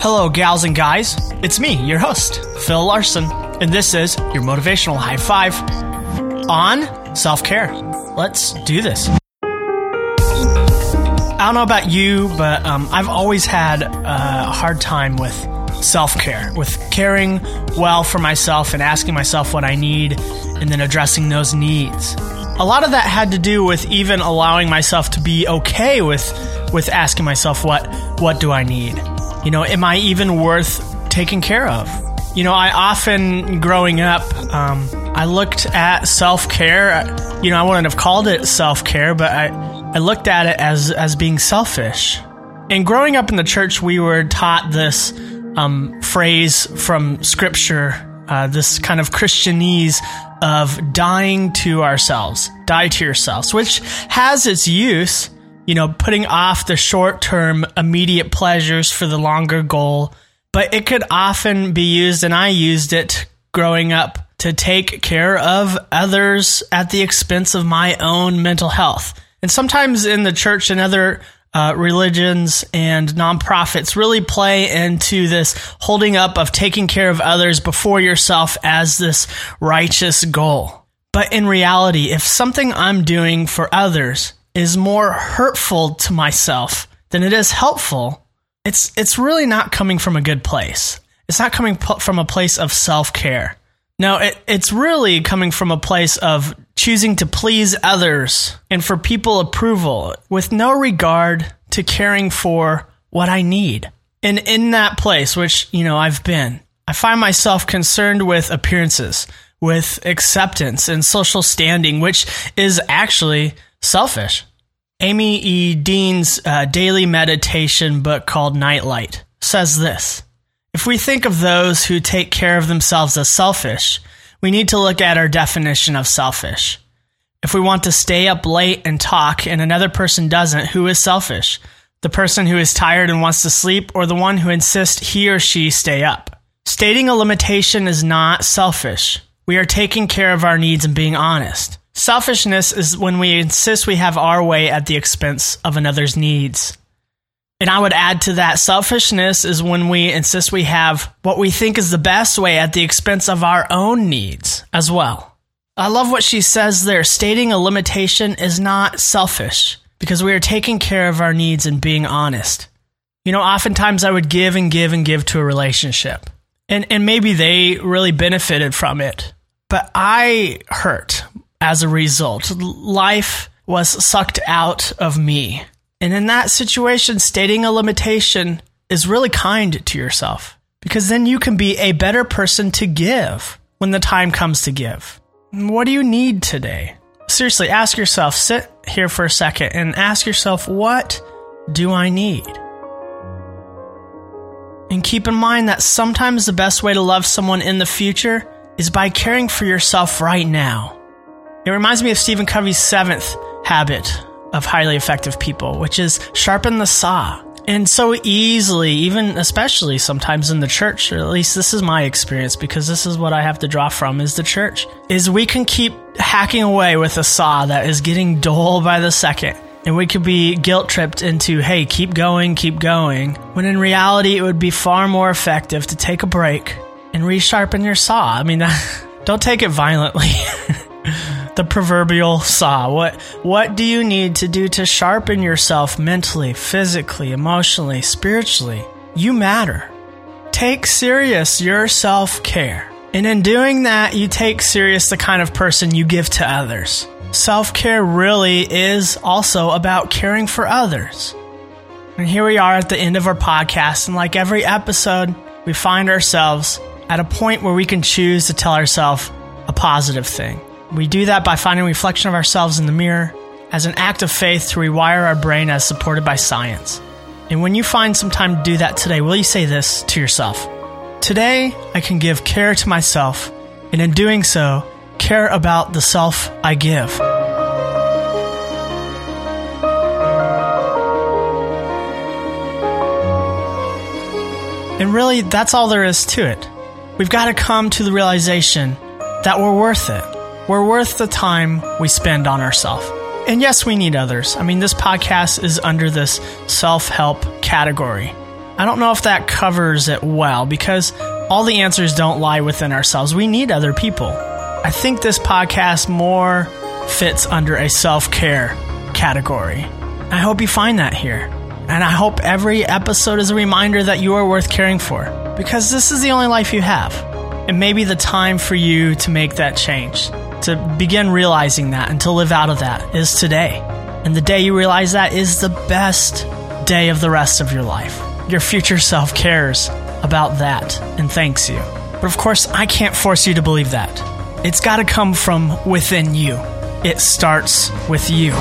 Hello, gals and guys. It's me, your host, Phil Larson, and this is your motivational high five on self care. Let's do this. I don't know about you, but um, I've always had a hard time with self care, with caring well for myself and asking myself what I need and then addressing those needs. A lot of that had to do with even allowing myself to be okay with with asking myself what what do I need? You know, am I even worth taking care of? You know, I often growing up, um, I looked at self care. You know, I wouldn't have called it self care, but I, I looked at it as as being selfish. And growing up in the church, we were taught this um, phrase from Scripture, uh, this kind of Christianese of dying to ourselves, die to yourselves, which has its use you know, putting off the short term immediate pleasures for the longer goal. But it could often be used, and I used it growing up to take care of others at the expense of my own mental health. And sometimes in the church and other uh, religions and nonprofits really play into this holding up of taking care of others before yourself as this righteous goal. But in reality, if something I'm doing for others is more hurtful to myself than it is helpful, it's it's really not coming from a good place. It's not coming from a place of self care. No, it, it's really coming from a place of choosing to please others and for people approval with no regard to caring for what I need. And in that place, which, you know, I've been, I find myself concerned with appearances, with acceptance and social standing, which is actually selfish. Amy E. Dean's uh, daily meditation book called Nightlight says this If we think of those who take care of themselves as selfish, we need to look at our definition of selfish. If we want to stay up late and talk and another person doesn't, who is selfish? The person who is tired and wants to sleep, or the one who insists he or she stay up? Stating a limitation is not selfish. We are taking care of our needs and being honest. Selfishness is when we insist we have our way at the expense of another's needs. And I would add to that selfishness is when we insist we have what we think is the best way at the expense of our own needs as well. I love what she says there. Stating a limitation is not selfish because we are taking care of our needs and being honest. You know, oftentimes I would give and give and give to a relationship. And, and maybe they really benefited from it. But I hurt as a result. Life was sucked out of me. And in that situation, stating a limitation is really kind to yourself because then you can be a better person to give when the time comes to give. What do you need today? Seriously, ask yourself, sit here for a second and ask yourself, what do I need? And keep in mind that sometimes the best way to love someone in the future is by caring for yourself right now. It reminds me of Stephen Covey's seventh habit of highly effective people, which is sharpen the saw. And so easily, even especially sometimes in the church, or at least this is my experience because this is what I have to draw from is the church, is we can keep hacking away with a saw that is getting dull by the second. And we could be guilt tripped into, hey, keep going, keep going. When in reality, it would be far more effective to take a break and resharpen your saw. I mean, don't take it violently. the proverbial saw. What what do you need to do to sharpen yourself mentally, physically, emotionally, spiritually? You matter. Take serious your self-care. And in doing that, you take serious the kind of person you give to others. Self-care really is also about caring for others. And here we are at the end of our podcast, and like every episode, we find ourselves at a point where we can choose to tell ourselves a positive thing. We do that by finding reflection of ourselves in the mirror as an act of faith to rewire our brain as supported by science. And when you find some time to do that today, will you say this to yourself? Today, I can give care to myself, and in doing so, care about the self I give. And really, that's all there is to it. We've got to come to the realization that we're worth it we're worth the time we spend on ourselves. And yes, we need others. I mean, this podcast is under this self help category. I don't know if that covers it well because all the answers don't lie within ourselves. We need other people. I think this podcast more fits under a self care category. I hope you find that here. And I hope every episode is a reminder that you are worth caring for because this is the only life you have. And maybe the time for you to make that change, to begin realizing that and to live out of that is today. And the day you realize that is the best day of the rest of your life. Your future self cares about that and thanks you. But of course, I can't force you to believe that. It's got to come from within you. It starts with you.